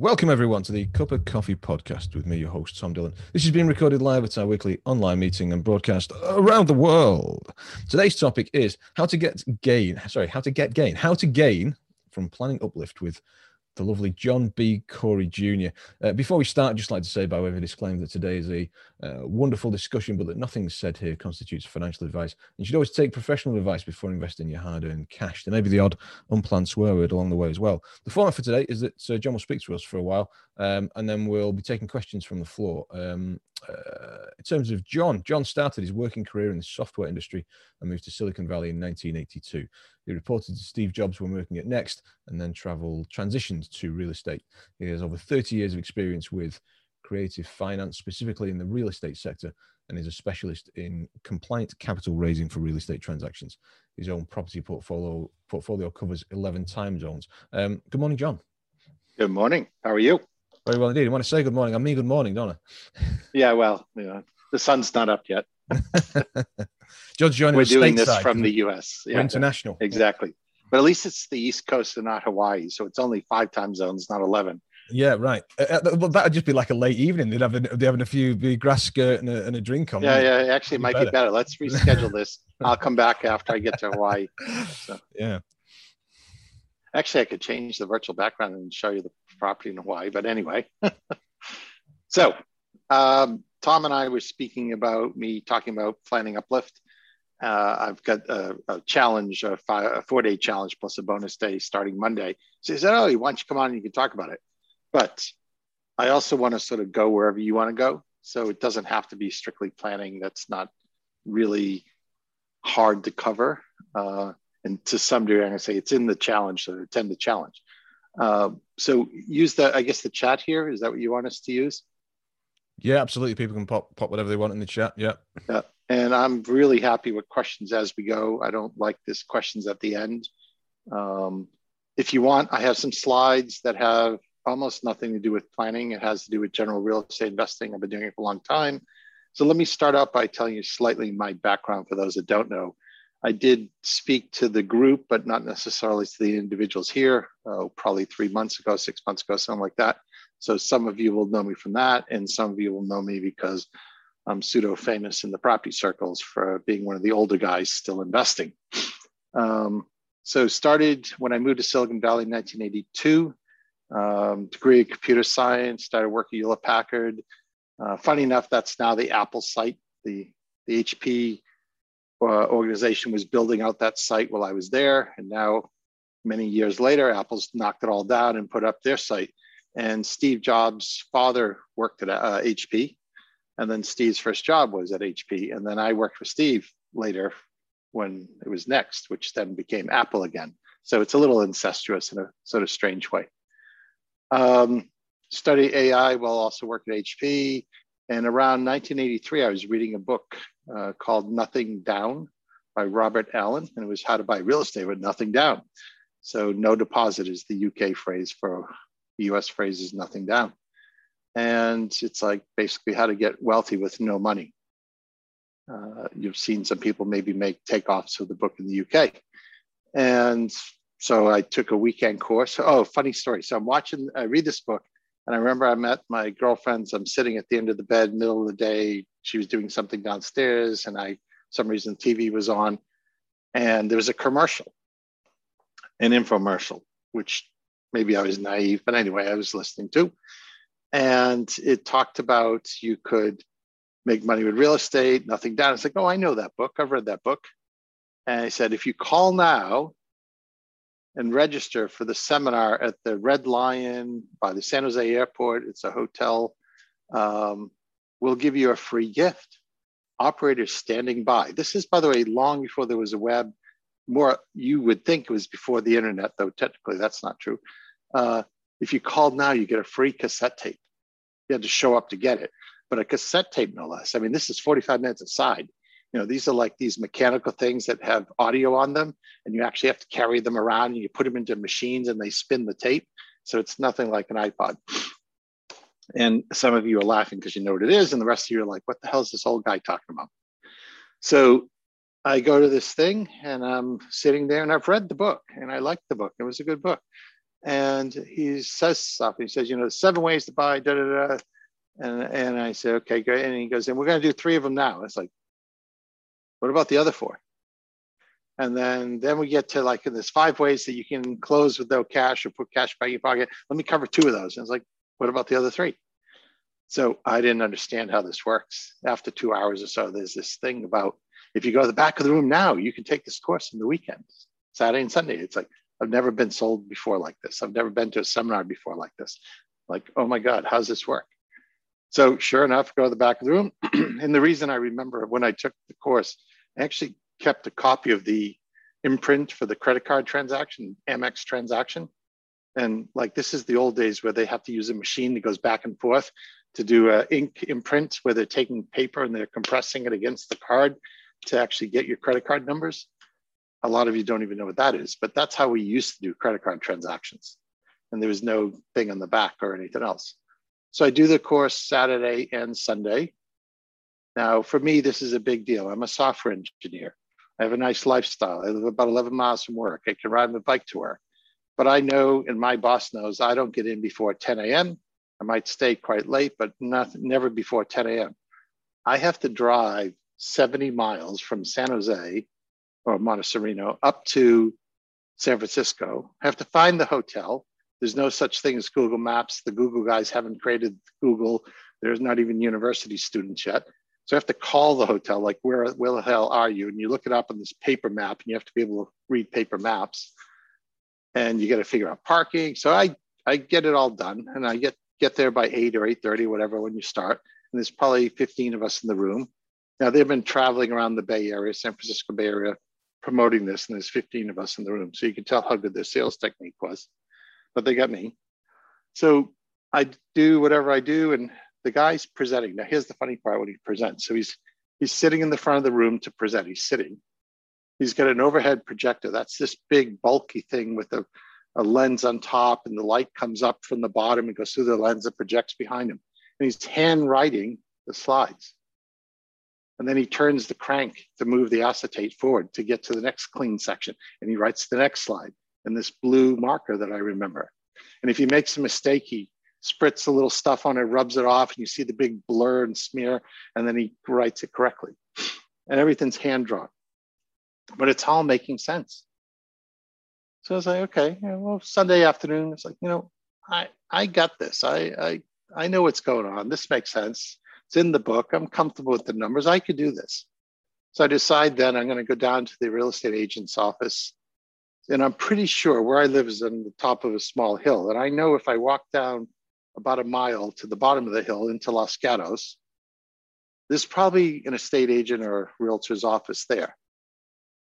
Welcome, everyone, to the Cup of Coffee podcast with me, your host, Tom Dillon. This is being recorded live at our weekly online meeting and broadcast around the world. Today's topic is how to get gain, sorry, how to get gain, how to gain from planning uplift with the lovely John B. Corey Jr. Uh, before we start, I'd just like to say, by way of a disclaimer, that today is a uh, wonderful discussion, but that nothing said here constitutes financial advice. And you should always take professional advice before investing your hard earned cash. There may be the odd unplanned swear word along the way as well. The format for today is that uh, John will speak to us for a while, um, and then we'll be taking questions from the floor. Um, uh, in terms of John, John started his working career in the software industry and moved to Silicon Valley in 1982. He reported to Steve Jobs when working at Next and then traveled, transitioned to real estate. He has over 30 years of experience with creative finance, specifically in the real estate sector, and is a specialist in compliant capital raising for real estate transactions. His own property portfolio portfolio covers 11 time zones. Um, good morning, John. Good morning. How are you? Very well indeed. I want to say good morning. I mean good morning, don't I? Yeah, well, yeah. The sun's not up yet. We're doing this from the US. We're international. Exactly. But at least it's the East Coast and not Hawaii. So it's only five time zones, not 11. Yeah, right. Uh, uh, well, that'd just be like a late evening. They'd have a, they're having a few grass skirt and a, and a drink on. Yeah, wouldn't yeah. Actually, it might better. be better. Let's reschedule this. I'll come back after I get to Hawaii. So- Yeah. Actually, I could change the virtual background and show you the property in Hawaii. But anyway. so um, Tom and I were speaking about me talking about planning uplift. Uh, I've got a, a challenge, a, five, a four day challenge plus a bonus day starting Monday. So he said, Oh, why don't you come on and you can talk about it? But I also want to sort of go wherever you want to go. So it doesn't have to be strictly planning. That's not really hard to cover. Uh, and to some degree, I'm going to say it's in the challenge, so attend the challenge. Uh, so use the, I guess, the chat here. Is that what you want us to use? Yeah, absolutely. People can pop pop whatever they want in the chat. Yeah. Yeah. And I'm really happy with questions as we go. I don't like this questions at the end. Um, if you want, I have some slides that have almost nothing to do with planning. It has to do with general real estate investing. I've been doing it for a long time. So let me start out by telling you slightly my background for those that don't know. I did speak to the group, but not necessarily to the individuals here, uh, probably three months ago, six months ago, something like that. So some of you will know me from that, and some of you will know me because I'm pseudo famous in the property circles for being one of the older guys still investing. Um, so started when I moved to Silicon Valley in 1982, um, degree in computer science, started working at Hewlett Packard. Uh, funny enough, that's now the Apple site. The, the HP uh, organization was building out that site while I was there. And now, many years later, Apple's knocked it all down and put up their site. And Steve Jobs' father worked at uh, HP. And then Steve's first job was at HP. And then I worked for Steve later when it was next, which then became Apple again. So it's a little incestuous in a sort of strange way. Um, study AI while also working at HP. And around 1983, I was reading a book uh, called Nothing Down by Robert Allen, and it was how to buy real estate with nothing down. So no deposit is the UK phrase for the US phrase is nothing down. And it's like basically how to get wealthy with no money. Uh, you've seen some people maybe make takeoffs of the book in the UK. And so I took a weekend course. Oh, funny story. So I'm watching, I read this book, and I remember I met my girlfriends. I'm sitting at the end of the bed, middle of the day. She was doing something downstairs, and I, some reason, TV was on, and there was a commercial, an infomercial, which maybe I was naive, but anyway, I was listening to. And it talked about you could make money with real estate, nothing down. It's like, oh, I know that book. I've read that book. And I said, if you call now and register for the seminar at the Red Lion by the San Jose airport, it's a hotel, um, we'll give you a free gift. Operators standing by. This is, by the way, long before there was a web. More, you would think it was before the internet, though technically that's not true. Uh, if you called now, you get a free cassette tape. You had to show up to get it, but a cassette tape, no less. I mean, this is 45 minutes aside. You know, these are like these mechanical things that have audio on them, and you actually have to carry them around and you put them into machines and they spin the tape. So it's nothing like an iPod. And some of you are laughing because you know what it is, and the rest of you are like, what the hell is this old guy talking about? So I go to this thing and I'm sitting there and I've read the book and I liked the book. It was a good book. And he says stuff. He says, you know, seven ways to buy, da da da. And, and I say, okay, great. And he goes, and we're going to do three of them now. It's like, what about the other four? And then, then we get to like, there's five ways that you can close with no cash or put cash back in your pocket. Let me cover two of those. And it's like, what about the other three? So I didn't understand how this works. After two hours or so, there's this thing about if you go to the back of the room now, you can take this course in the weekends, Saturday and Sunday. It's like, I've never been sold before like this. I've never been to a seminar before like this. Like, oh my God, how's this work? So sure enough, go to the back of the room. and the reason I remember when I took the course, I actually kept a copy of the imprint for the credit card transaction, Amex transaction. And like this is the old days where they have to use a machine that goes back and forth to do a ink imprint where they're taking paper and they're compressing it against the card to actually get your credit card numbers. A lot of you don't even know what that is, but that's how we used to do credit card transactions. And there was no thing on the back or anything else. So I do the course Saturday and Sunday. Now, for me, this is a big deal. I'm a software engineer. I have a nice lifestyle. I live about 11 miles from work. I can ride my bike to work. But I know, and my boss knows, I don't get in before 10 a.m. I might stay quite late, but not, never before 10 a.m. I have to drive 70 miles from San Jose or Montecito up to San Francisco. I have to find the hotel. There's no such thing as Google Maps. The Google guys haven't created Google. There's not even university students yet. So I have to call the hotel, like, where, where the hell are you? And you look it up on this paper map, and you have to be able to read paper maps. And you got to figure out parking. So I, I get it all done, and I get get there by 8 or 8.30, whatever, when you start. And there's probably 15 of us in the room. Now, they've been traveling around the Bay Area, San Francisco Bay Area, promoting this, and there's 15 of us in the room. So you can tell how good their sales technique was. But they got me. So I do whatever I do, and the guy's presenting. Now, here's the funny part when he presents. So he's he's sitting in the front of the room to present. He's sitting. He's got an overhead projector. That's this big, bulky thing with a a lens on top and the light comes up from the bottom and goes through the lens that projects behind him. And he's handwriting the slides. And then he turns the crank to move the acetate forward to get to the next clean section. And he writes the next slide in this blue marker that I remember. And if he makes a mistake, he spritz a little stuff on it, rubs it off, and you see the big blur and smear, and then he writes it correctly. And everything's hand drawn. But it's all making sense. So I was like, okay, well, Sunday afternoon, it's like, you know, I I got this. I I I know what's going on. This makes sense. It's in the book. I'm comfortable with the numbers. I could do this. So I decide then I'm going to go down to the real estate agent's office. And I'm pretty sure where I live is on the top of a small hill. And I know if I walk down about a mile to the bottom of the hill into Los Gatos, there's probably an estate agent or realtor's office there.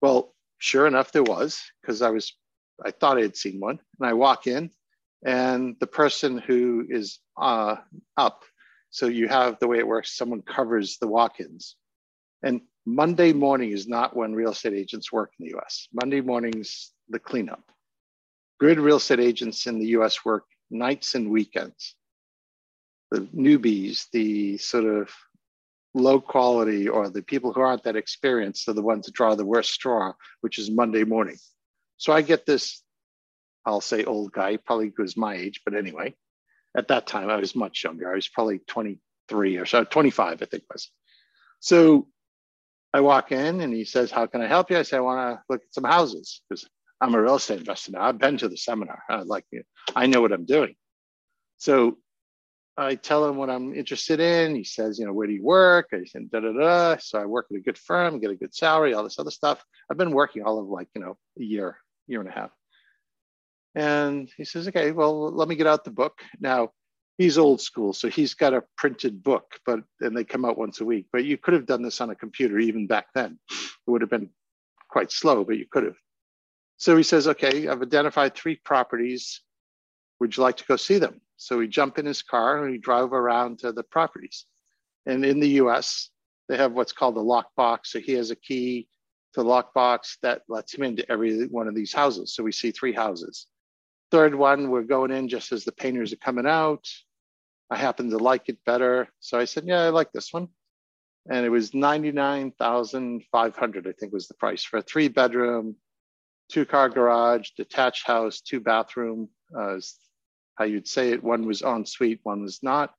Well, sure enough, there was because I was I thought I had seen one. And I walk in, and the person who is uh, up, so you have the way it works, someone covers the walk ins. And Monday morning is not when real estate agents work in the US. Monday morning's the cleanup. Good real estate agents in the US work nights and weekends. The newbies, the sort of low quality or the people who aren't that experienced are the ones that draw the worst straw, which is Monday morning. So I get this, I'll say old guy, probably was my age, but anyway, at that time I was much younger. I was probably 23 or so, 25, I think was. So I walk in and he says, How can I help you? I say, I want to look at some houses because I'm a real estate investor now. I've been to the seminar. I like it. I know what I'm doing. So I tell him what I'm interested in. He says, you know, where do you work? I said, da da da. So I work at a good firm, get a good salary, all this other stuff. I've been working all of like, you know, a year year and a half. And he says, okay, well, let me get out the book. Now, he's old school, so he's got a printed book, but and they come out once a week. But you could have done this on a computer even back then. It would have been quite slow, but you could have. So he says, okay, I've identified three properties. Would you like to go see them? So we jump in his car and we drive around to the properties. And in the US, they have what's called a lockbox. So he has a key to the lockbox that lets him into every one of these houses. So we see three houses. Third one, we're going in just as the painters are coming out. I happen to like it better. So I said, yeah, I like this one. And it was 99,500, I think was the price for a three bedroom, two car garage, detached house, two bathroom, uh, how you'd say it. One was en suite, one was not.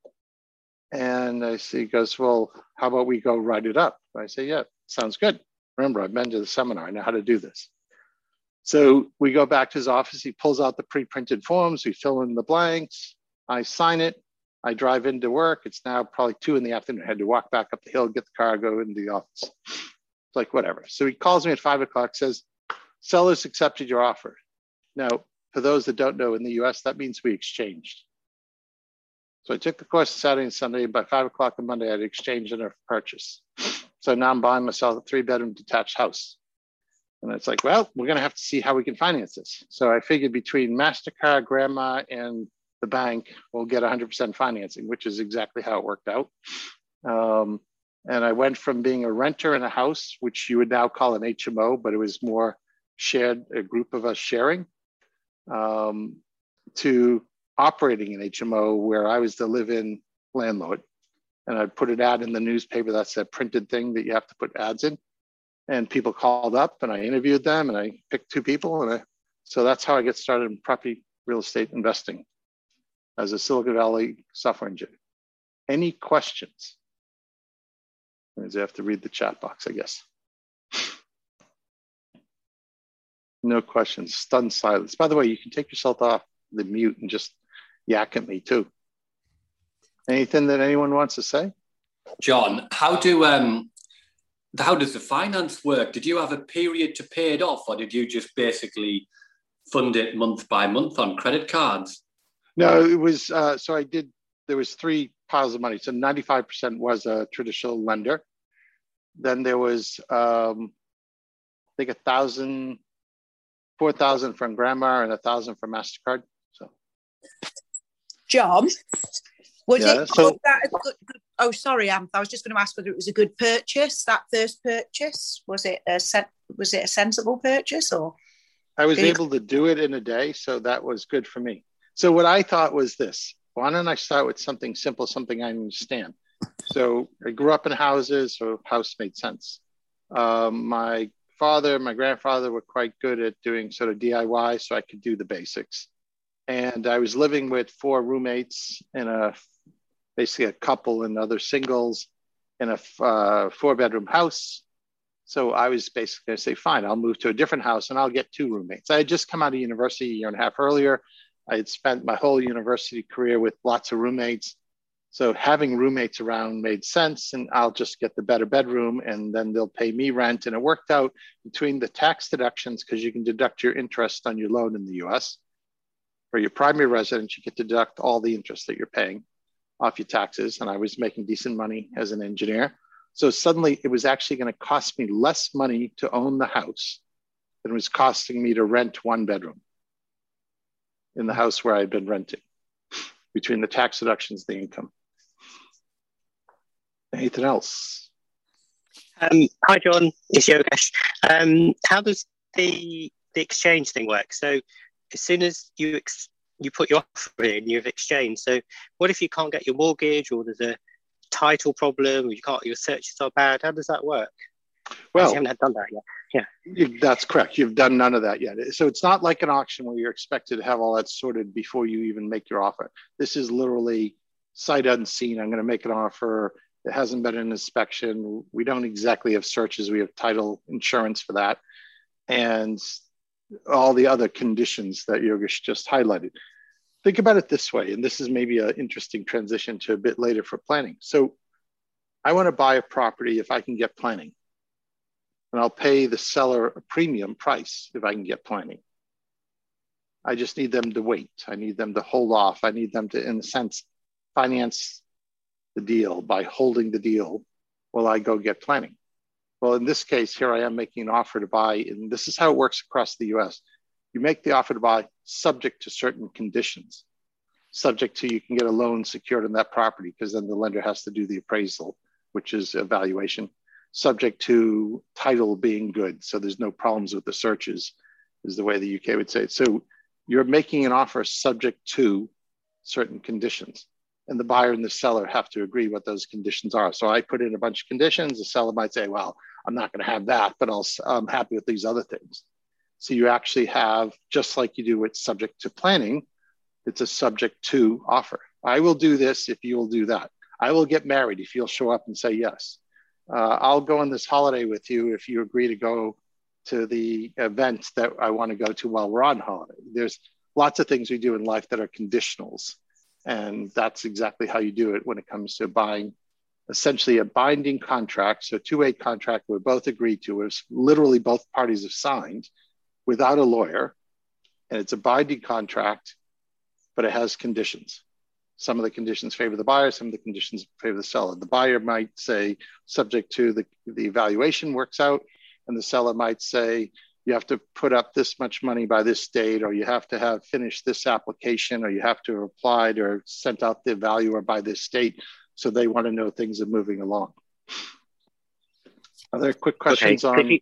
And I see, he goes, well, how about we go write it up? I say, yeah, sounds good. Remember, I've been to the seminar. I know how to do this. So we go back to his office. He pulls out the pre-printed forms. We fill in the blanks. I sign it. I drive into work. It's now probably two in the afternoon. I had to walk back up the hill, get the car, go into the office. It's like whatever. So he calls me at five o'clock, says, sellers accepted your offer. Now, for those that don't know, in the US, that means we exchanged. So I took the course Saturday and Sunday. By five o'clock on Monday, I'd exchanged in a purchase. So now I'm buying myself a three bedroom detached house. And it's like, well, we're going to have to see how we can finance this. So I figured between MasterCard, Grandma, and the bank, we'll get 100% financing, which is exactly how it worked out. Um, and I went from being a renter in a house, which you would now call an HMO, but it was more shared, a group of us sharing, um, to operating an HMO where I was the live in landlord. And I put an ad in the newspaper that's a printed thing that you have to put ads in and people called up and I interviewed them and I picked two people and I, so that's how I get started in property real estate investing as a Silicon Valley software engineer. Any questions? I have to read the chat box, I guess. No questions, stunned silence. By the way, you can take yourself off the mute and just yak at me too. Anything that anyone wants to say? John, how do um, how does the finance work? Did you have a period to pay it off, or did you just basically fund it month by month on credit cards? No, it was. Uh, so I did. There was three piles of money. So ninety-five percent was a traditional lender. Then there was, um, I think, a thousand, four thousand from Grandma and a thousand from Mastercard. So, John, was yeah, it so, that a good, good, oh sorry, Anth, I was just going to ask whether it was a good purchase. That first purchase was it a was it a sensible purchase or? I was able to do it in a day, so that was good for me. So what I thought was this: Why don't I start with something simple, something I understand? So I grew up in houses, so house made sense. Um, my father, my grandfather were quite good at doing sort of DIY, so I could do the basics. And I was living with four roommates in a basically a couple and other singles in a uh, four bedroom house. So I was basically going to say, fine, I'll move to a different house and I'll get two roommates. I had just come out of university a year and a half earlier. I had spent my whole university career with lots of roommates. So having roommates around made sense, and I'll just get the better bedroom, and then they'll pay me rent. And it worked out between the tax deductions because you can deduct your interest on your loan in the US. For your primary residence, you get to deduct all the interest that you're paying off your taxes and I was making decent money as an engineer. So suddenly it was actually going to cost me less money to own the house than it was costing me to rent one bedroom in the house where I'd been renting between the tax deductions, the income. Anything else? Um, hi, John. It's Yogesh. Um, how does the the exchange thing work? So, as soon as you ex- you put your offer in, you've exchanged. So what if you can't get your mortgage or there's a title problem or you can't your searches are bad? How does that work? Well, you haven't done that yet. Yeah, that's correct. You've done none of that yet. So it's not like an auction where you're expected to have all that sorted before you even make your offer. This is literally sight unseen. I'm going to make an offer. It hasn't been an inspection. We don't exactly have searches. We have title insurance for that. And all the other conditions that Yogesh just highlighted. Think about it this way, and this is maybe an interesting transition to a bit later for planning. So I want to buy a property if I can get planning. And I'll pay the seller a premium price if I can get planning. I just need them to wait. I need them to hold off. I need them to, in a sense, finance the deal by holding the deal while I go get planning. Well, in this case, here I am making an offer to buy, and this is how it works across the US. You make the offer to buy subject to certain conditions, subject to you can get a loan secured on that property because then the lender has to do the appraisal, which is evaluation, subject to title being good. So there's no problems with the searches, is the way the UK would say it. So you're making an offer subject to certain conditions and the buyer and the seller have to agree what those conditions are. So I put in a bunch of conditions. The seller might say, "Well, I'm not going to have that, but I'll, I'm happy with these other things." So you actually have, just like you do with subject to planning, it's a subject to offer. I will do this if you will do that. I will get married if you'll show up and say yes. Uh, I'll go on this holiday with you if you agree to go to the event that I want to go to while we're on holiday. There's lots of things we do in life that are conditionals. And that's exactly how you do it when it comes to buying essentially a binding contract. So, two way contract we both agreed to, is literally both parties have signed without a lawyer. And it's a binding contract, but it has conditions. Some of the conditions favor the buyer, some of the conditions favor the seller. The buyer might say, subject to the, the evaluation works out, and the seller might say, you have to put up this much money by this date, or you have to have finished this application, or you have to have applied or sent out the valuer by this date. So they want to know things are moving along. Are there quick questions okay. on? If you,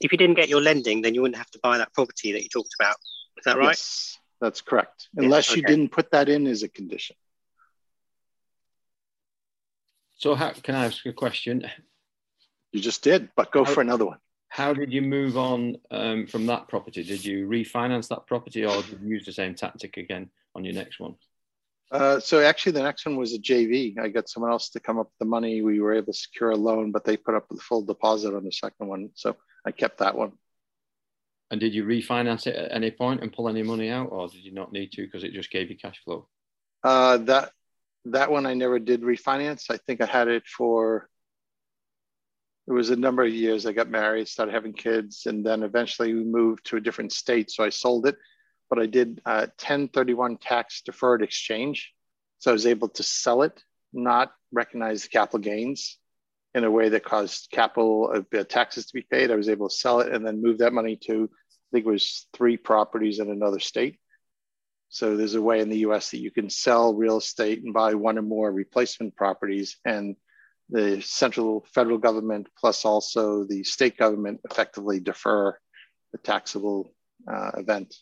if you didn't get your lending, then you wouldn't have to buy that property that you talked about. Is that right? Yes. That's correct. Unless okay. you didn't put that in as a condition. So, how can I ask a question? You just did, but go how, for another one. How did you move on um, from that property? Did you refinance that property, or did you use the same tactic again on your next one? Uh, so actually, the next one was a JV. I got someone else to come up with the money. We were able to secure a loan, but they put up the full deposit on the second one, so I kept that one. And did you refinance it at any point and pull any money out, or did you not need to because it just gave you cash flow? Uh, that that one I never did refinance. I think I had it for it was a number of years. I got married, started having kids, and then eventually we moved to a different state. So I sold it, but I did a 1031 tax deferred exchange. So I was able to sell it, not recognize the capital gains in a way that caused capital uh, taxes to be paid. I was able to sell it and then move that money to I think it was three properties in another state. So there's a way in the US that you can sell real estate and buy one or more replacement properties and the central federal government plus also the state government effectively defer the taxable uh, event.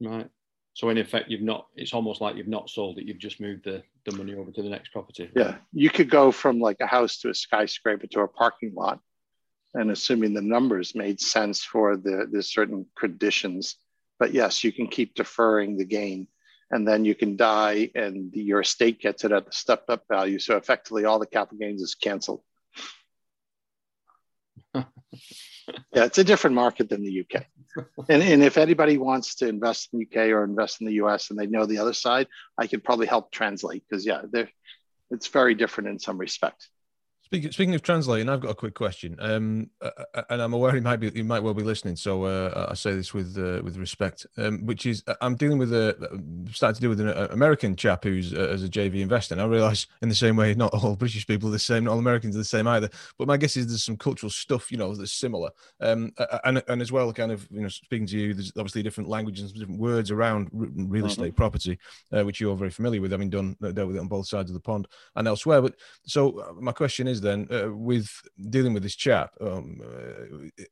Right. So in effect, you've not. It's almost like you've not sold it. You've just moved the, the money over to the next property. Yeah, you could go from like a house to a skyscraper to a parking lot, and assuming the numbers made sense for the, the certain conditions. But yes, you can keep deferring the gain and then you can die and your estate gets it at the stepped up value. So effectively all the capital gains is canceled. yeah, it's a different market than the UK. And, and if anybody wants to invest in the UK or invest in the US and they know the other side, I could probably help translate because yeah, it's very different in some respect. Speaking, speaking of translating, I've got a quick question, um, uh, uh, and I'm aware he might be, he might well be listening. So uh, I say this with uh, with respect, um, which is uh, I'm dealing with a starting to deal with an uh, American chap who's as a JV investor. And I realise in the same way, not all British people are the same, not all Americans are the same either. But my guess is there's some cultural stuff, you know, that's similar, um, and and as well, kind of, you know, speaking to you, there's obviously different languages and different words around real mm-hmm. estate mm-hmm. property, which you're very familiar with, having done dealt with it on both sides of the pond and elsewhere. But so my question is then, with dealing with this chap, um, uh,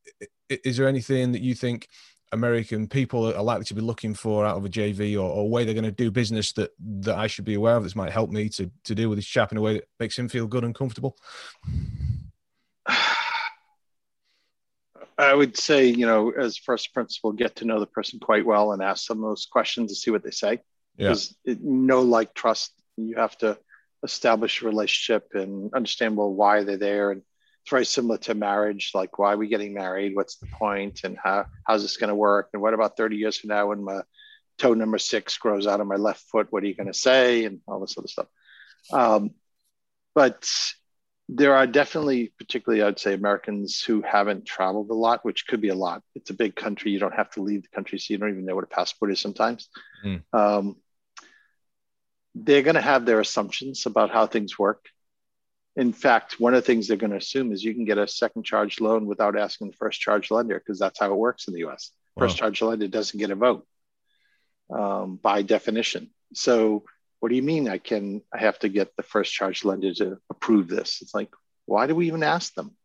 is there anything that you think American people are likely to be looking for out of a JV or, or a way they're going to do business that that I should be aware of that might help me to to deal with this chap in a way that makes him feel good and comfortable? I would say, you know, as first principle, get to know the person quite well and ask them those questions and see what they say. Because yeah. no like trust, you have to establish a relationship and understand well why they're there. And it's very similar to marriage. Like why are we getting married? What's the point? And how how's this going to work? And what about 30 years from now when my toe number six grows out of my left foot? What are you going to say? And all this other stuff. Um, but there are definitely particularly i'd say americans who haven't traveled a lot which could be a lot. It's a big country. You don't have to leave the country so you don't even know what a passport is sometimes. Mm. um, they're going to have their assumptions about how things work. In fact, one of the things they're going to assume is you can get a second charge loan without asking the first charge lender because that's how it works in the US. Wow. First charge lender doesn't get a vote um, by definition. So, what do you mean I can I have to get the first charge lender to approve this? It's like, why do we even ask them?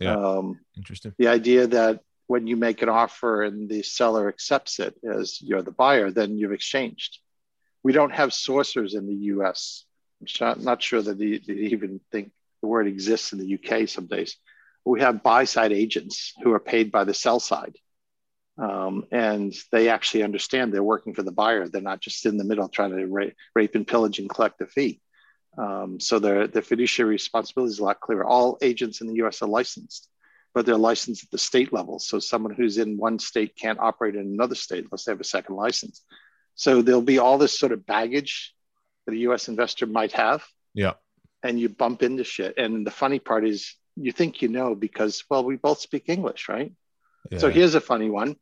Yeah. Um, Interesting. The idea that when you make an offer and the seller accepts it as you're the buyer, then you've exchanged we don't have solicitors in the US. I'm not sure that they, they even think the word exists in the UK some days. We have buy side agents who are paid by the sell side. Um, and they actually understand they're working for the buyer. They're not just in the middle trying to rape, rape and pillage and collect a fee. Um, so their, their fiduciary responsibility is a lot clearer. All agents in the US are licensed, but they're licensed at the state level. So someone who's in one state can't operate in another state unless they have a second license. So there'll be all this sort of baggage that a US investor might have. Yeah. And you bump into shit. And the funny part is you think you know because, well, we both speak English, right? Yeah. So here's a funny one.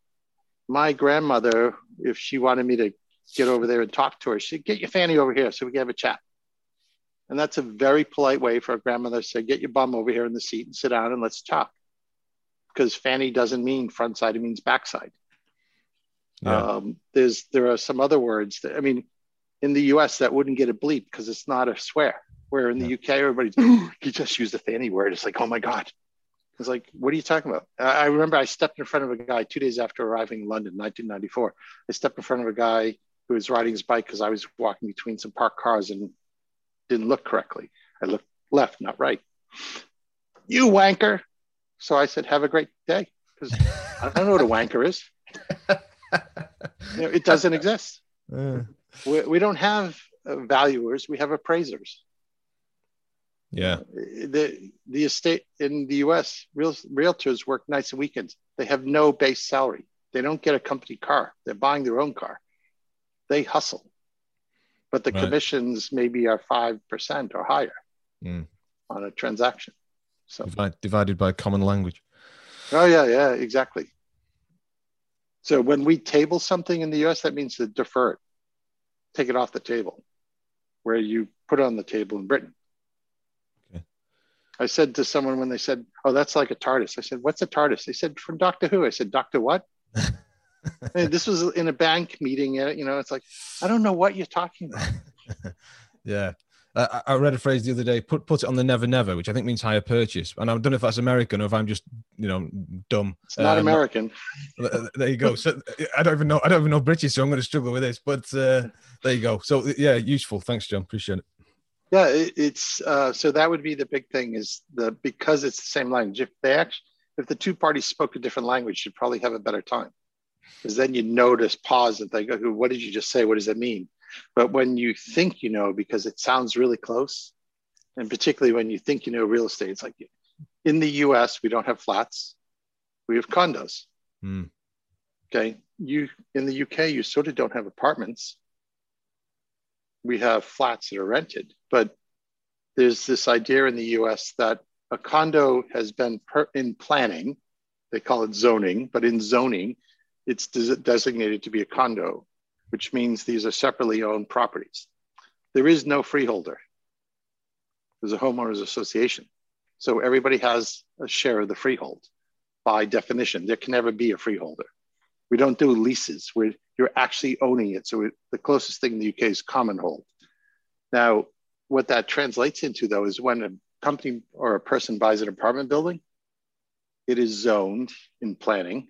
My grandmother, if she wanted me to get over there and talk to her, she'd get your fanny over here so we can have a chat. And that's a very polite way for a grandmother to say, get your bum over here in the seat and sit down and let's talk. Because fanny doesn't mean front side, it means backside. Yeah. Um, there's there are some other words that I mean, in the US that wouldn't get a bleep because it's not a swear. Where in the UK, everybody's he just used the fanny word. It's like, oh my God. It's like, what are you talking about? I remember I stepped in front of a guy two days after arriving in London, 1994. I stepped in front of a guy who was riding his bike because I was walking between some parked cars and didn't look correctly. I looked left, not right. You wanker. So I said, have a great day. Because I don't know what a wanker is. you know, it doesn't exist. Uh. We, we don't have uh, valuers, we have appraisers. Yeah. The the estate in the US, real realtors work nights and weekends. They have no base salary. They don't get a company car. They're buying their own car. They hustle but the right. commissions maybe are 5% or higher mm. on a transaction. So Divide, divided by common language. Oh yeah, yeah, exactly. So when we table something in the US, that means to defer it, take it off the table, where you put it on the table in Britain. Okay. I said to someone when they said, Oh, that's like a TARDIS. I said, What's a TARDIS? They said, From Doctor Who. I said, Doctor what? this was in a bank meeting. You know, it's like I don't know what you're talking about. yeah. Uh, I read a phrase the other day, put put it on the never never, which I think means hire purchase. And I don't know if that's American or if I'm just, you know, dumb. It's not um, American. There you go. So I don't even know. I don't even know British, so I'm going to struggle with this. But uh, there you go. So yeah, useful. Thanks, John. Appreciate it. Yeah, it, it's uh, so that would be the big thing is the because it's the same language. If they actually, if the two parties spoke a different language, you'd probably have a better time because then you notice, pause, and think, okay, what did you just say? What does that mean? But when you think you know, because it sounds really close, and particularly when you think you know real estate, it's like in the US, we don't have flats, we have condos. Mm. Okay. You in the UK, you sort of don't have apartments. We have flats that are rented, but there's this idea in the US that a condo has been per, in planning, they call it zoning, but in zoning, it's des- designated to be a condo, which means these are separately owned properties. There is no freeholder. There's a homeowners association. So everybody has a share of the freehold by definition. There can never be a freeholder. We don't do leases where you're actually owning it. So the closest thing in the UK is common hold. Now, what that translates into though is when a company or a person buys an apartment building, it is zoned in planning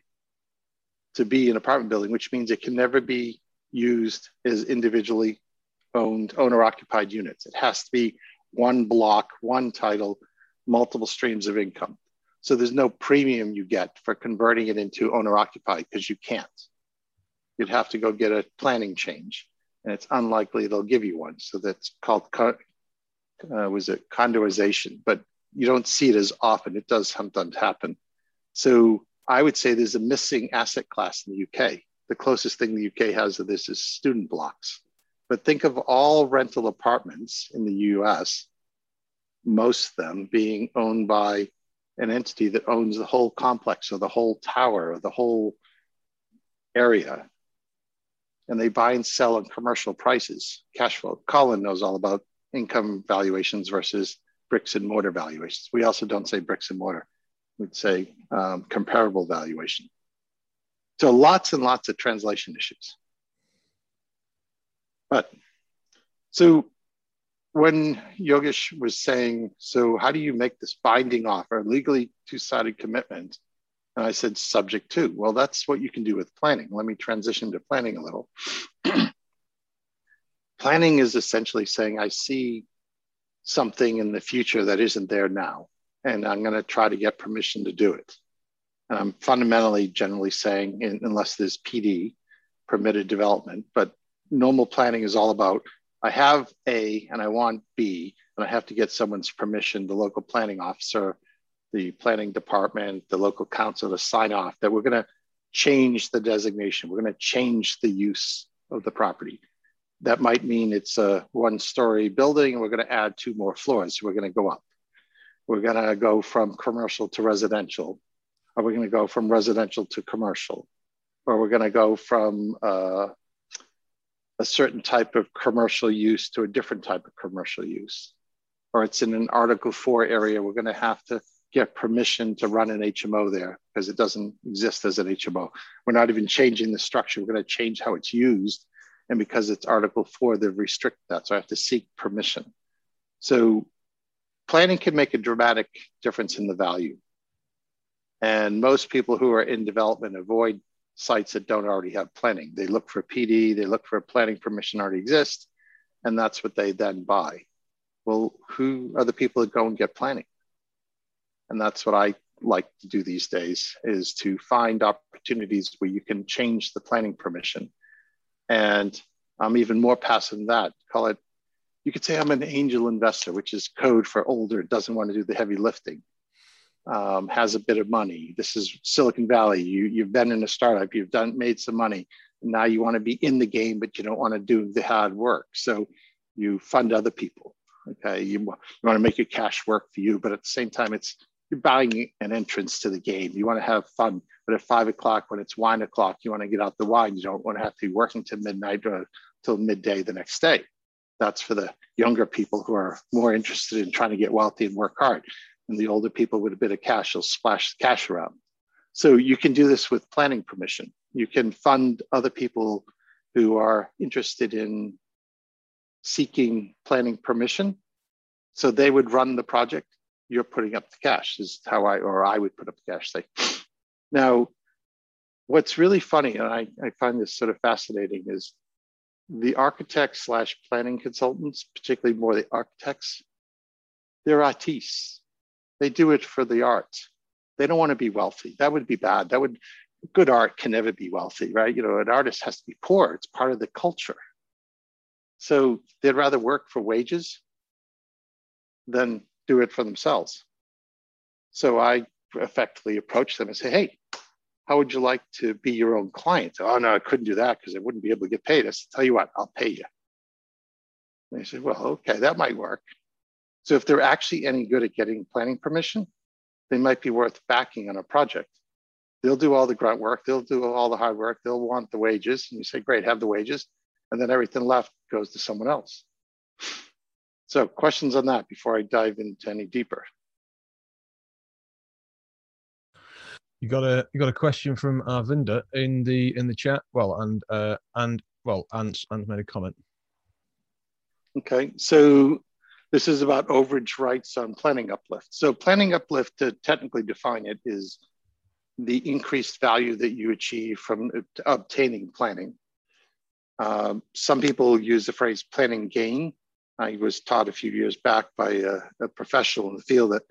to be an apartment building, which means it can never be used as individually owned owner occupied units. It has to be one block, one title, multiple streams of income. So there's no premium you get for converting it into owner occupied because you can't. You'd have to go get a planning change, and it's unlikely they'll give you one. So that's called uh, was it condoization, but you don't see it as often. It does sometimes happen. So I would say there's a missing asset class in the UK. The closest thing the UK has to this is student blocks. But think of all rental apartments in the US, most of them being owned by an entity that owns the whole complex or the whole tower or the whole area. And they buy and sell on commercial prices, cash flow. Colin knows all about income valuations versus bricks and mortar valuations. We also don't say bricks and mortar we'd say um, comparable valuation. So lots and lots of translation issues. But so when Yogesh was saying, so how do you make this binding offer, legally two-sided commitment? And I said, subject to. Well, that's what you can do with planning. Let me transition to planning a little. planning is essentially saying, I see something in the future that isn't there now and I'm going to try to get permission to do it. And I'm fundamentally generally saying, in, unless there's PD, permitted development, but normal planning is all about I have A and I want B, and I have to get someone's permission, the local planning officer, the planning department, the local council to sign off that we're going to change the designation. We're going to change the use of the property. That might mean it's a one story building and we're going to add two more floors. We're going to go up. We're going to go from commercial to residential. Are we going to go from residential to commercial? Or we're going to go from uh, a certain type of commercial use to a different type of commercial use. Or it's in an Article 4 area, we're going to have to get permission to run an HMO there because it doesn't exist as an HMO. We're not even changing the structure, we're going to change how it's used. And because it's Article 4, they restrict that. So I have to seek permission. So planning can make a dramatic difference in the value. And most people who are in development avoid sites that don't already have planning. They look for PD, they look for a planning permission already exists, and that's what they then buy. Well, who are the people that go and get planning? And that's what I like to do these days is to find opportunities where you can change the planning permission. And I'm even more passive than that. Call it, you could say I'm an angel investor, which is code for older, doesn't want to do the heavy lifting um, has a bit of money. This is Silicon Valley. You, you've been in a startup, you've done made some money. Now you want to be in the game, but you don't want to do the hard work. So you fund other people. Okay, you, you want to make your cash work for you, but at the same time, it's you're buying an entrance to the game. You want to have fun, but at five o'clock when it's wine o'clock, you want to get out the wine. You don't want to have to be working till midnight or till midday the next day. That's for the younger people who are more interested in trying to get wealthy and work hard and the older people with a bit of cash will splash the cash around. So you can do this with planning permission. You can fund other people who are interested in seeking planning permission. So they would run the project. You're putting up the cash is how I, or I would put up the cash. Say, now, what's really funny, and I, I find this sort of fascinating, is the architects slash planning consultants, particularly more the architects, they're artistes. They do it for the art. They don't want to be wealthy. That would be bad. That would good art can never be wealthy, right? You know, an artist has to be poor. It's part of the culture. So they'd rather work for wages than do it for themselves. So I effectively approach them and say, hey, how would you like to be your own client? Oh, no, I couldn't do that because I wouldn't be able to get paid. I said, tell you what, I'll pay you. And they said, well, okay, that might work. So if they're actually any good at getting planning permission, they might be worth backing on a project. They'll do all the grunt work, they'll do all the hard work, they'll want the wages. And you say, great, have the wages. And then everything left goes to someone else. So questions on that before I dive into any deeper. You got a you got a question from Arvinda in the in the chat. Well, and uh, and well, and and made a comment. Okay, so this is about overage rights on planning uplift. So planning uplift, to technically define it, is the increased value that you achieve from obtaining planning. Um, some people use the phrase planning gain. I was taught a few years back by a, a professional in the field that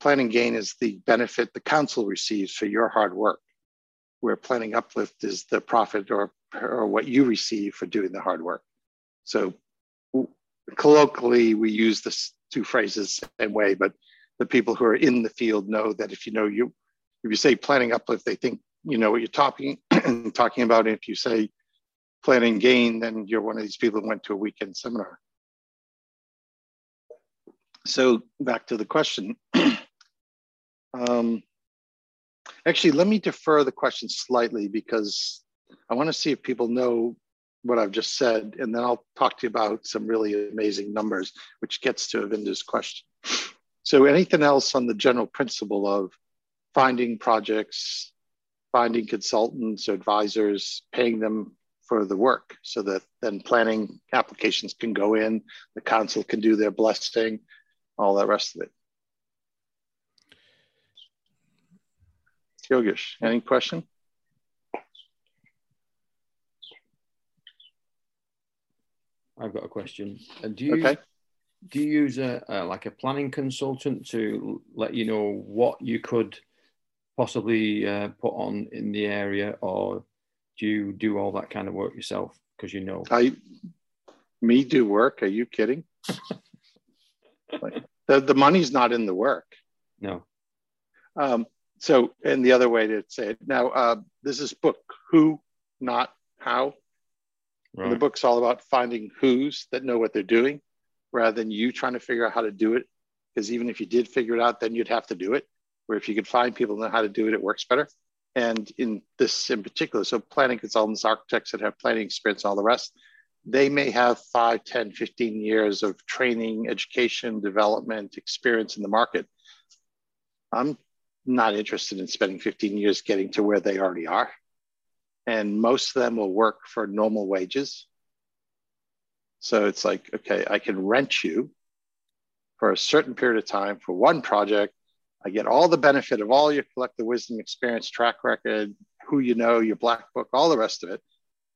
planning gain is the benefit the council receives for your hard work, where planning uplift is the profit or, or what you receive for doing the hard work. So colloquially, we use this two phrases the same way, but the people who are in the field know that if you know you, if you say planning uplift, they think you know what you're talking and talking about. If you say planning gain, then you're one of these people who went to a weekend seminar. So back to the question. um, actually, let me defer the question slightly because I want to see if people know what I've just said, and then I'll talk to you about some really amazing numbers, which gets to Avinda's question. So anything else on the general principle of finding projects, finding consultants or advisors, paying them for the work so that then planning applications can go in, the council can do their blessing, all that rest of it. Yogesh, any question? I've got a question. Uh, do you okay. do you use a, a, like a planning consultant to let you know what you could possibly uh, put on in the area, or do you do all that kind of work yourself because you know? I, me do work. Are you kidding? like, the the money's not in the work. No. Um, so, and the other way to say it now, uh, this is book who, not how. Right. The book's all about finding who's that know what they're doing, rather than you trying to figure out how to do it. Because even if you did figure it out, then you'd have to do it. Where if you could find people know how to do it, it works better. And in this in particular, so planning consultants, architects that have planning experience, all the rest, they may have 5, 10, 15 years of training, education, development, experience in the market. I'm not interested in spending 15 years getting to where they already are. And most of them will work for normal wages. So it's like, okay, I can rent you for a certain period of time for one project. I get all the benefit of all your collective wisdom, experience, track record, who you know, your black book, all the rest of it.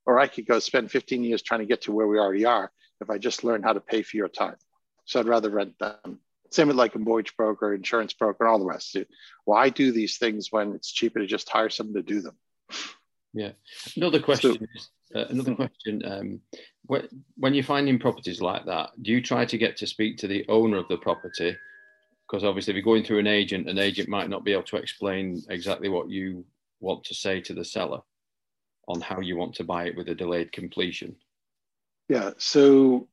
Or I could go spend 15 years trying to get to where we already are if I just learn how to pay for your time. So I'd rather rent them. Same with like a mortgage broker, insurance broker, and all the rest. Why do these things when it's cheaper to just hire someone to do them? Yeah. Another question so, is uh, another question. Um, when you're finding properties like that, do you try to get to speak to the owner of the property? Because obviously, if you're going through an agent, an agent might not be able to explain exactly what you want to say to the seller on how you want to buy it with a delayed completion. Yeah. So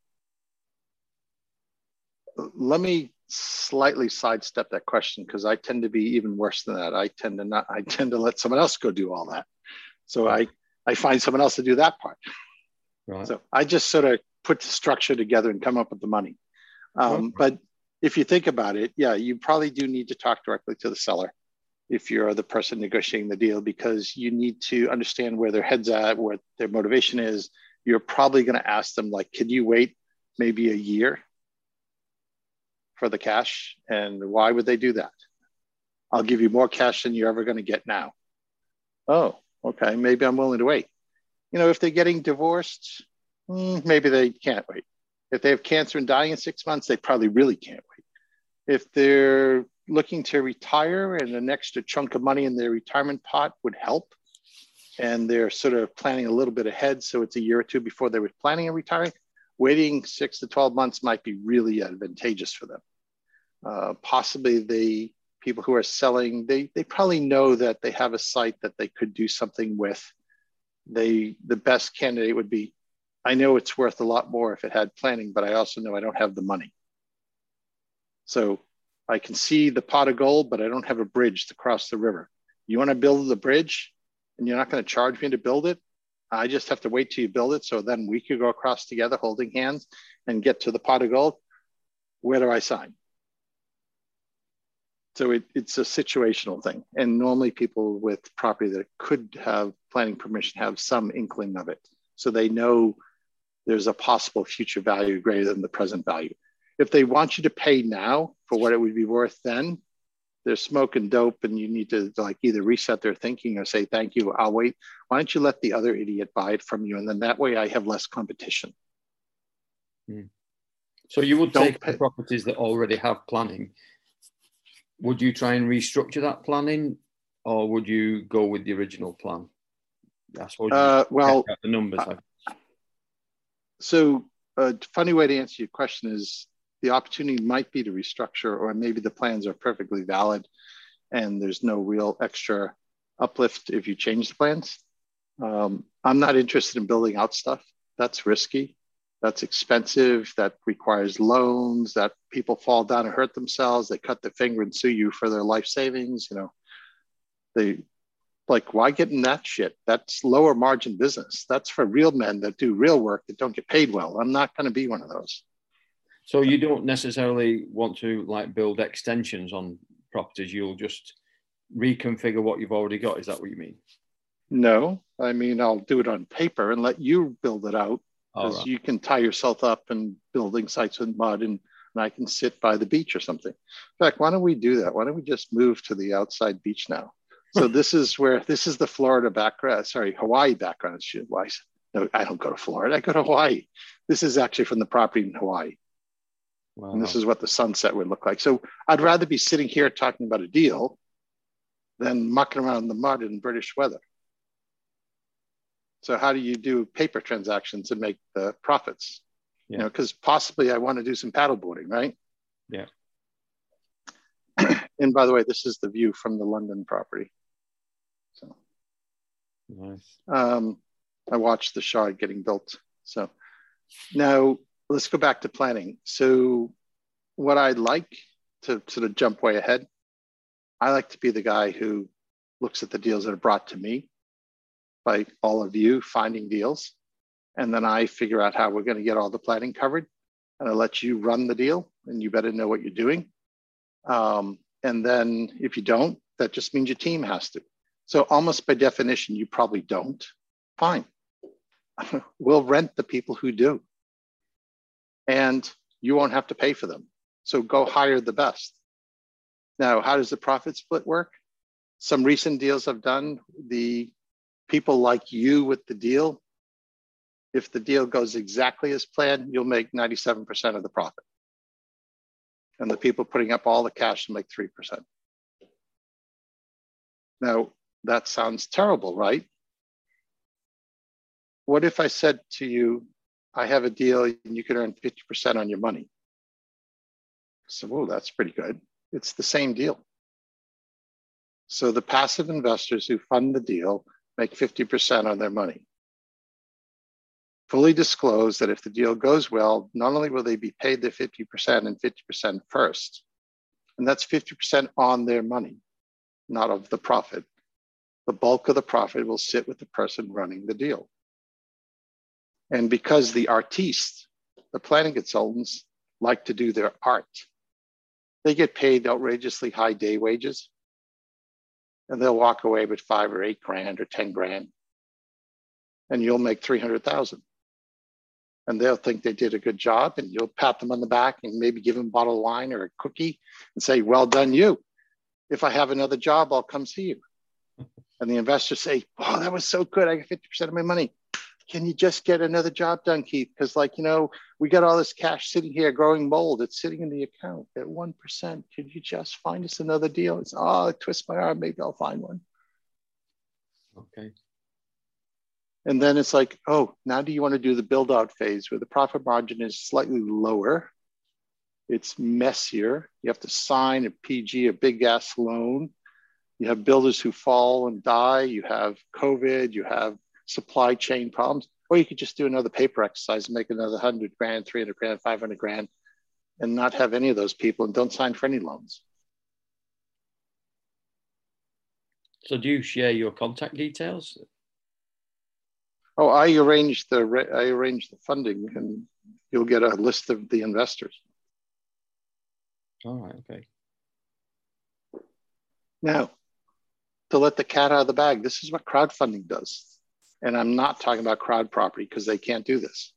let me slightly sidestep that question because I tend to be even worse than that. I tend to not. I tend to let someone else go do all that. So I I find someone else to do that part. Right. So I just sort of put the structure together and come up with the money. Um, But if you think about it, yeah, you probably do need to talk directly to the seller if you're the person negotiating the deal because you need to understand where their head's at, what their motivation is. You're probably going to ask them like, "Can you wait maybe a year for the cash?" And why would they do that? I'll give you more cash than you're ever going to get now. Oh, okay, maybe I'm willing to wait. You know, if they're getting divorced, hmm, maybe they can't wait. If they have cancer and dying in six months, they probably really can't wait. If they're looking to retire and an extra chunk of money in their retirement pot would help, and they're sort of planning a little bit ahead, so it's a year or two before they were planning on retiring, waiting six to 12 months might be really advantageous for them. Uh, possibly the people who are selling, they, they probably know that they have a site that they could do something with. They the best candidate would be, I know it's worth a lot more if it had planning, but I also know I don't have the money. So I can see the pot of gold, but I don't have a bridge to cross the river. You want to build the bridge and you're not going to charge me to build it. I just have to wait till you build it. So then we could go across together holding hands and get to the pot of gold. Where do I sign? So it, it's a situational thing. And normally people with property that could have planning permission have some inkling of it. So they know there's a possible future value greater than the present value. If they want you to pay now for what it would be worth then, they're smoking dope and you need to like either reset their thinking or say, thank you, I'll wait. Why don't you let the other idiot buy it from you? And then that way I have less competition. Hmm. So you would Don't take pay. properties that already have planning would you try and restructure that planning, or would you go with the original plan? I suppose. Uh, well, the numbers. Uh, so, a funny way to answer your question is the opportunity might be to restructure, or maybe the plans are perfectly valid, and there's no real extra uplift if you change the plans. Um, I'm not interested in building out stuff. That's risky that's expensive, that requires loans, that people fall down and hurt themselves, they cut their finger and sue you for their life savings, you know. They like why get in that shit? That's lower margin business. That's for real men that do real work that don't get paid well. I'm not going to be one of those. So you don't necessarily want to like build extensions on properties. You'll just reconfigure what you've already got. Is that what you mean? No, I mean I'll do it on paper and let you build it out because right. you can tie yourself up and building sites with mud and, and I can sit by the beach or something. In fact, why don't we do that? Why don't we just move to the outside beach now? So hmm. this is where this is the Florida background, sorry, Hawaii background. Why? No, I don't go to Florida. I go to Hawaii. This is actually from the property in Hawaii. Wow. And this is what the sunset would look like. So I'd rather be sitting here talking about a deal than mucking around in the mud in British weather. So how do you do paper transactions and make the profits? Yeah. You know, because possibly I want to do some paddle boarding, right? Yeah. and by the way, this is the view from the London property. So nice. Um, I watched the shard getting built. So now let's go back to planning. So what I'd like to sort of jump way ahead, I like to be the guy who looks at the deals that are brought to me by all of you finding deals. And then I figure out how we're going to get all the planning covered. And I let you run the deal, and you better know what you're doing. Um, and then if you don't, that just means your team has to. So almost by definition, you probably don't. Fine. we'll rent the people who do. And you won't have to pay for them. So go hire the best. Now, how does the profit split work? Some recent deals I've done, the people like you with the deal, if the deal goes exactly as planned, you'll make 97% of the profit. And the people putting up all the cash will make 3%. Now, that sounds terrible, right? What if I said to you, I have a deal and you can earn 50% on your money? So, whoa, that's pretty good. It's the same deal. So the passive investors who fund the deal make 50% on their money. Fully disclose that if the deal goes well, not only will they be paid their 50% and 50% first, and that's 50% on their money, not of the profit. The bulk of the profit will sit with the person running the deal. And because the artistes, the planning consultants, like to do their art, they get paid outrageously high day wages and they'll walk away with five or eight grand or 10 grand and you'll make 300,000 and they'll think they did a good job and you'll pat them on the back and maybe give them a bottle of wine or a cookie and say, well done you. If I have another job, I'll come see you. And the investors say, oh, that was so good. I got 50% of my money can you just get another job done, Keith? Because, like, you know, we got all this cash sitting here growing mold. It's sitting in the account at 1%. Could you just find us another deal? It's, ah, oh, I twist my arm. Maybe I'll find one. Okay. And then it's like, oh, now do you want to do the build out phase where the profit margin is slightly lower? It's messier. You have to sign a PG, a big gas loan. You have builders who fall and die. You have COVID. You have supply chain problems. Or you could just do another paper exercise and make another 100 grand, 300 grand, 500 grand, and not have any of those people and don't sign for any loans. So, do you share your contact details? Oh, I arrange the I arrange the funding, and you'll get a list of the investors. All right. Okay. Now, to let the cat out of the bag, this is what crowdfunding does. And I'm not talking about CrowdProperty because they can't do this.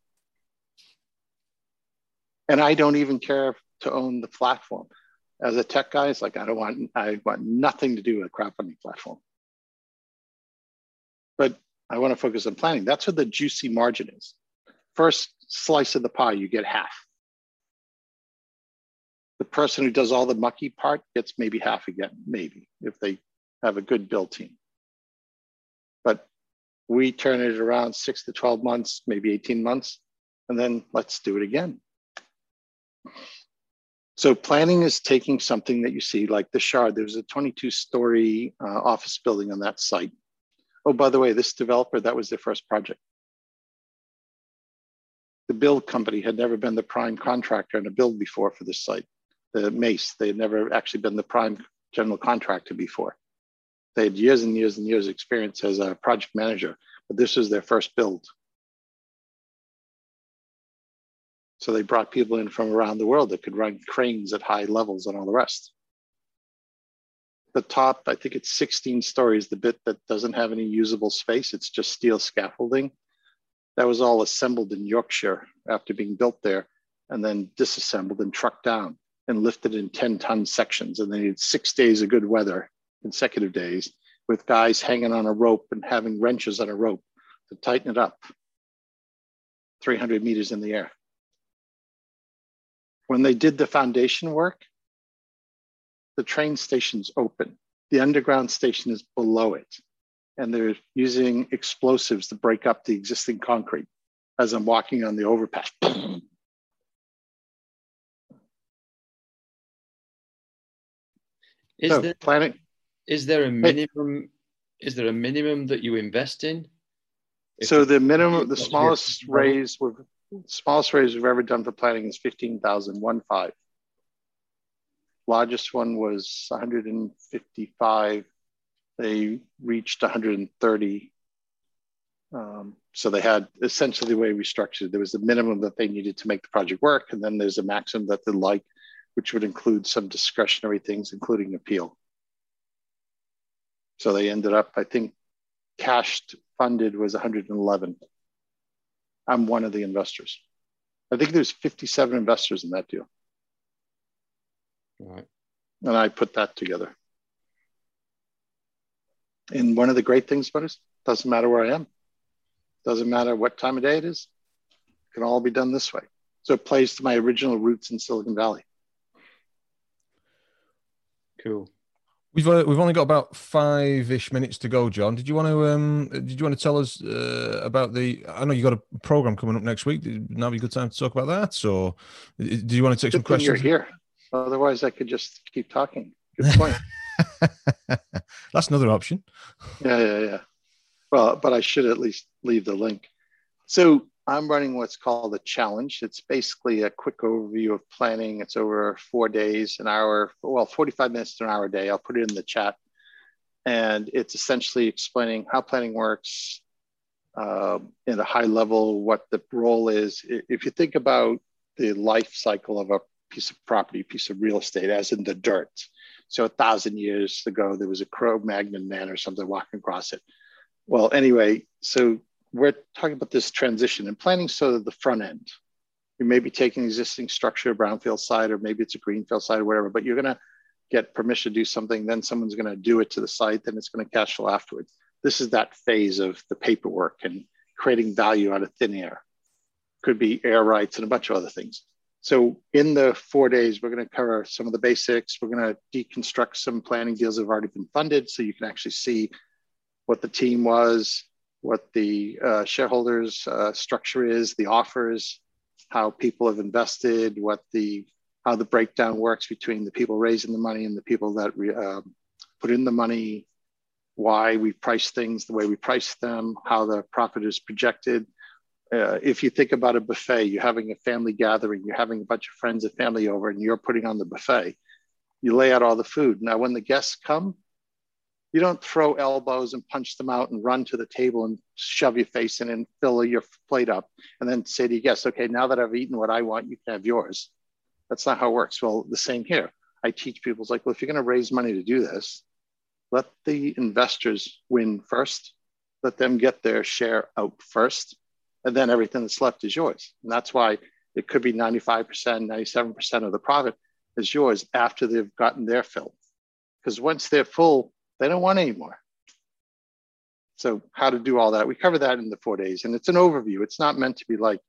And I don't even care to own the platform. As a tech guy, it's like I don't want I want nothing to do with a crowdfunding platform. But I want to focus on planning. That's what the juicy margin is. First slice of the pie, you get half. The person who does all the mucky part gets maybe half again, maybe, if they have a good build team. We turn it around six to 12 months, maybe 18 months, and then let's do it again. So planning is taking something that you see like the Shard. There's a 22 story uh, office building on that site. Oh, by the way, this developer, that was their first project. The build company had never been the prime contractor in a build before for this site. The Mace, they had never actually been the prime general contractor before. They had years and years and years of experience as a project manager, but this was their first build. So they brought people in from around the world that could run cranes at high levels and all the rest. The top, I think it's 16 stories, the bit that doesn't have any usable space, it's just steel scaffolding. That was all assembled in Yorkshire after being built there and then disassembled and trucked down and lifted in 10 ton sections. And they needed six days of good weather consecutive days with guys hanging on a rope and having wrenches on a rope to tighten it up 300 meters in the air. When they did the foundation work, the train station's open. The underground station is below it. And they're using explosives to break up the existing concrete as I'm walking on the overpass. Is so there planning? Is there a minimum? Is there a minimum that you invest in? so the minimum, the smallest raise we've smallest raise we've ever done for planning is fifteen thousand one five. Largest one was 155. They reached 130. Um, so they had essentially the way we structured. There was the minimum that they needed to make the project work, and then there's a maximum that they like which would include some discretionary things, including appeal. So they ended up, I think, cashed funded was 111. I'm one of the investors. I think there's 57 investors in that deal. Right. And I put that together. And one of the great things about it doesn't matter where I am. Doesn't matter what time of day it is. It can all be done this way. So it plays to my original roots in Silicon Valley. Cool. We've uh, we've only got about five ish minutes to go, John. Did you want to um did you want to tell us uh, about the? I know you got a program coming up next week. Now be a good time to talk about that. So, do you want to take good some questions? You're here. Otherwise, I could just keep talking. Good point. That's another option. Yeah, yeah, yeah. Well, but I should at least leave the link. So I'm running what's called a challenge. It's basically a quick overview of planning. It's over four days, an hour, well, 45 minutes to an hour a day. I'll put it in the chat. And it's essentially explaining how planning works uh, in a high level, what the role is. If you think about the life cycle of a piece of property, piece of real estate, as in the dirt. So a thousand years ago, there was a Cro-Magnon man or something walking across it. Well, anyway, so we're talking about this transition and planning so that the front end. You may be taking existing structure, brownfield site, or maybe it's a greenfield site or whatever, but you're going to get permission to do something. Then someone's going to do it to the site, then it's going to cash flow afterwards. This is that phase of the paperwork and creating value out of thin air. Could be air rights and a bunch of other things. So in the four days, we're going to cover some of the basics. We're going to deconstruct some planning deals that have already been funded, so you can actually see what the team was, what the uh, shareholders uh, structure is, the offers, how people have invested, what the how the breakdown works between the people raising the money and the people that re, uh, put in the money, why we price things the way we price them, how the profit is projected. Uh, if you think about a buffet, you're having a family gathering, you're having a bunch of friends and family over, and you're putting on the buffet. You lay out all the food. Now, when the guests come, you don't throw elbows and punch them out and run to the table and shove your face in and fill your plate up and then say to your guests, okay, now that I've eaten what I want, you can have yours. That's not how it works. Well, the same here. I teach people, it's like, well, if you're going to raise money to do this, let the investors win first, let them get their share out first, and then everything that's left is yours. And that's why it could be 95%, 97% of the profit is yours after they've gotten their fill. Because once they're full, they don't want any more. So how to do all that? We cover that in the four days, and it's an overview. It's not meant to be like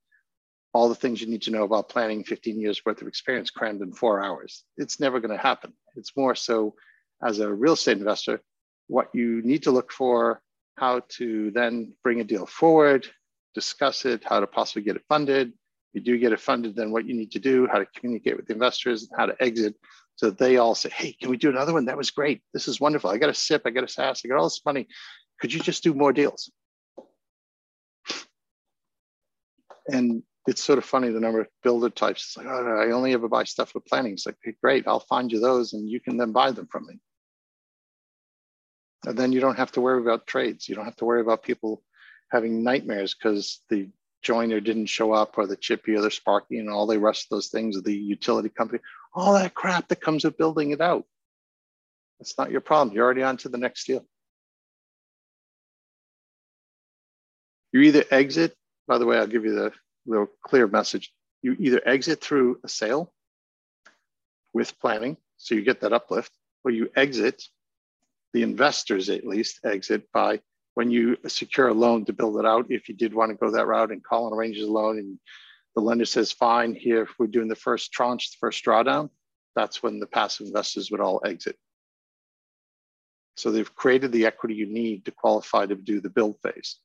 all the things you need to know about planning 15 years worth of experience crammed in four hours. It's never going to happen. It's more so as a real estate investor, what you need to look for, how to then bring a deal forward, discuss it, how to possibly get it funded. If you do get it funded, then what you need to do, how to communicate with the investors, how to exit, so they all say, Hey, can we do another one? That was great. This is wonderful. I got a SIPP, I got a SSAS. I got all this money. Could you just do more deals? And it's sort of funny the number of builder types. It's like, oh, I only ever buy stuff with planning. It's like, hey, great, I'll find you those and you can then buy them from me. And then you don't have to worry about trades. You don't have to worry about people having nightmares because the joiner didn't show up or the chippy or the sparky and all the rest of those things, of the utility company all that crap that comes with building it out. That's not your problem. You're already on to the next deal. You either exit, by the way, I'll give you the little clear message. You either exit through a sale with planning, so you get that uplift, or you exit, the investors at least exit by when you secure a loan to build it out. If you did want to go that route and call and arrange a loan and the lender says, fine, here, if we're doing the first tranche, the first drawdown, that's when the passive investors would all exit. So they've created the equity you need to qualify to do the build phase.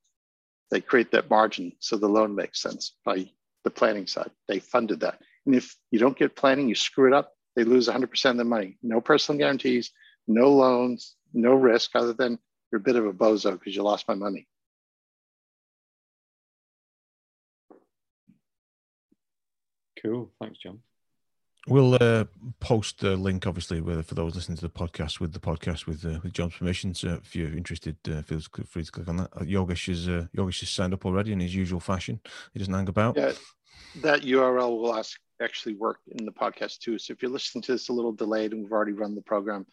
They create that margin so the loan makes sense by the planning side. They funded that. And if you don't get planning, you screw it up, they lose 100% of the money. No personal guarantees, no loans, no risk other than you're a bit of a bozo because you lost my money. Cool. Thanks, John. We'll uh, post the link, obviously, with, for those listening to the podcast with the podcast with uh, with John's permission. So if you're interested, uh, feel free to click on that. Uh, Yogesh is uh, Yogesh is signed up already in his usual fashion. He doesn't hang about. Yeah, that URL will ask, actually work in the podcast too. So if you're listening to this a little delayed and we've already run the program,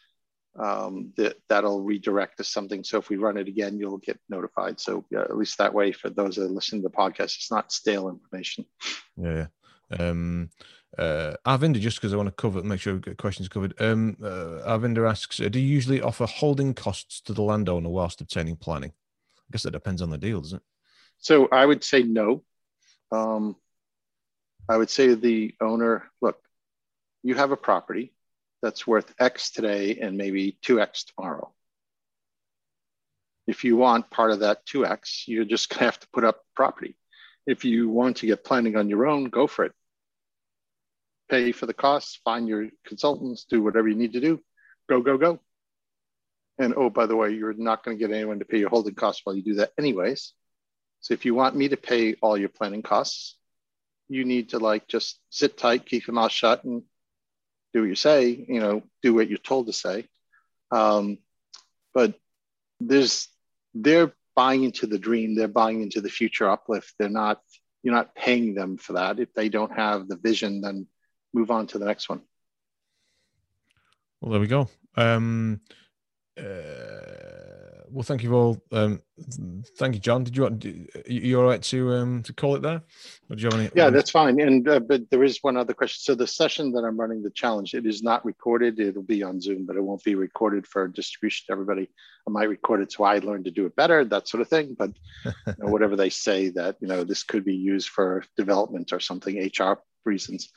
um, that that'll redirect to something. So if we run it again, you'll get notified. So yeah, at least that way, for those that listen to the podcast, it's not stale information. Yeah. Um, uh, Arvinder, just because I want to cover, make sure questions covered. Um, uh, asks, uh, do you usually offer holding costs to the landowner whilst obtaining planning? I guess that depends on the deal, doesn't it? So I would say no. Um, I would say to the owner, look, you have a property that's worth X today and maybe 2X tomorrow. If you want part of that 2X, you're just going to have to put up property. If you want to get planning on your own, go for it. Pay for the costs, find your consultants, do whatever you need to do. Go, go, go. And oh, by the way, you're not going to get anyone to pay your holding costs while you do that, anyways. So if you want me to pay all your planning costs, you need to like just sit tight, keep your mouth shut, and do what you say. You know, do what you're told to say. Um, but there's they're buying into the dream. They're buying into the future uplift. They're not. You're not paying them for that. If they don't have the vision, then move on to the next one. Well, there we go. Um, uh, well, thank you all. Um, thank you, John. Did you want? You all right to um to call it there? Or do you have any? Yeah, that's fine. And uh, but there is one other question. So the session that I'm running, the challenge, it is not recorded. It'll be on Zoom, but it won't be recorded for distribution to everybody. I might record it so I learn to do it better, that sort of thing. But you know, whatever they say that you know this could be used for development or something, HR reasons.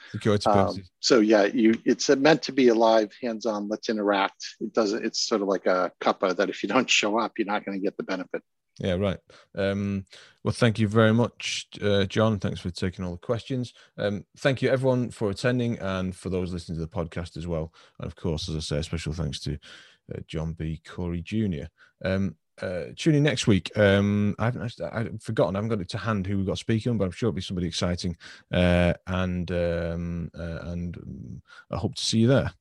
Um, so yeah, you it's meant to be a live, hands-on. Let's interact. It doesn't. It's sort of like a cuppa that if you don't show up, you're not going to get the benefit. Yeah, right. Um, well, thank you very much, uh, John. Thanks for taking all the questions. Um, thank you, everyone, for attending and for those listening to the podcast as well. And of course, as I say, a special thanks to uh, John B. Corey Jr. Um, uh, tune in next week. Um, I haven't I've forgotten. I haven't got it to hand who we've got speaking, but I'm sure it'll be somebody exciting. Uh, and um, uh, and I hope to see you there.